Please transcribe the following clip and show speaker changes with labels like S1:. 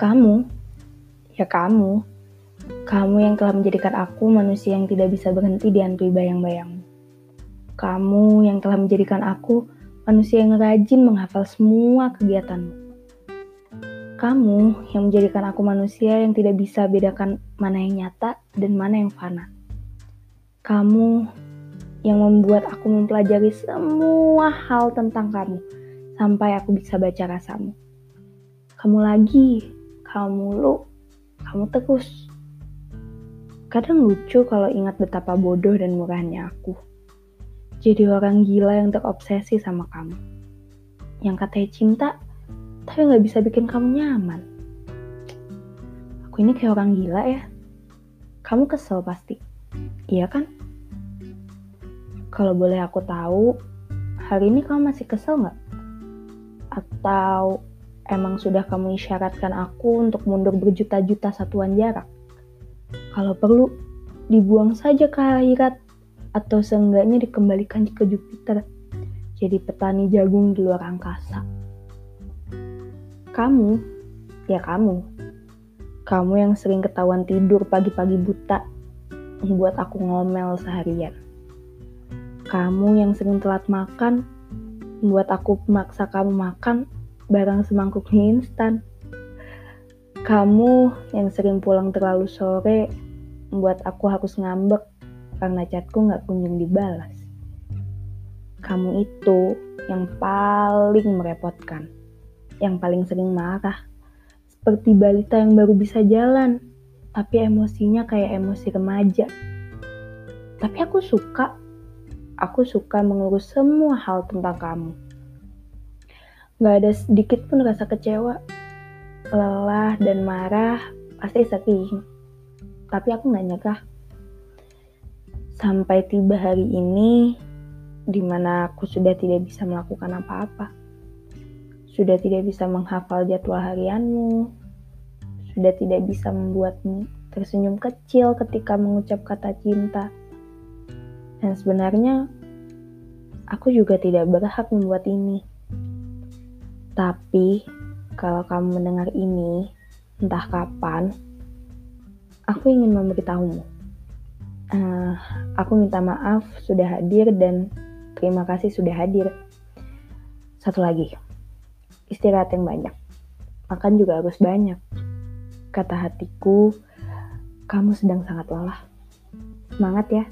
S1: Kamu, ya kamu, kamu yang telah menjadikan aku manusia yang tidak bisa berhenti dihantui bayang-bayangmu. Kamu yang telah menjadikan aku manusia yang rajin menghafal semua kegiatanmu. Kamu yang menjadikan aku manusia yang tidak bisa bedakan mana yang nyata dan mana yang fana. Kamu yang membuat aku mempelajari semua hal tentang kamu sampai aku bisa baca rasamu. Kamu lagi, kamu lu, kamu terus. Kadang lucu kalau ingat betapa bodoh dan murahnya aku. Jadi orang gila yang terobsesi sama kamu. Yang katanya cinta, tapi nggak bisa bikin kamu nyaman. Aku ini kayak orang gila ya. Kamu kesel pasti, iya kan? Kalau boleh aku tahu, hari ini kamu masih kesel nggak? Atau emang sudah kamu isyaratkan aku untuk mundur berjuta-juta satuan jarak? Kalau perlu, dibuang saja ke akhirat atau seenggaknya dikembalikan ke Jupiter jadi petani jagung di luar angkasa. Kamu, ya kamu, kamu yang sering ketahuan tidur pagi-pagi buta, membuat aku ngomel seharian. Kamu yang sering telat makan, membuat aku memaksa kamu makan barang semangkuk mie instan. Kamu yang sering pulang terlalu sore, membuat aku harus ngambek karena chatku nggak kunjung dibalas. Kamu itu yang paling merepotkan, yang paling sering marah, seperti balita yang baru bisa jalan, tapi emosinya kayak emosi remaja. Tapi aku suka, aku suka mengurus semua hal tentang kamu. Gak ada sedikit pun rasa kecewa, lelah dan marah pasti sering. Tapi aku gak nyerah Sampai tiba hari ini, di mana aku sudah tidak bisa melakukan apa-apa. Sudah tidak bisa menghafal jadwal harianmu. Sudah tidak bisa membuatmu tersenyum kecil ketika mengucap kata cinta. Dan sebenarnya, aku juga tidak berhak membuat ini. Tapi, kalau kamu mendengar ini, entah kapan, aku ingin memberitahumu Uh, aku minta maaf sudah hadir dan terima kasih sudah hadir. Satu lagi, istirahat yang banyak. Makan juga harus banyak. Kata hatiku, kamu sedang sangat lelah. Semangat ya.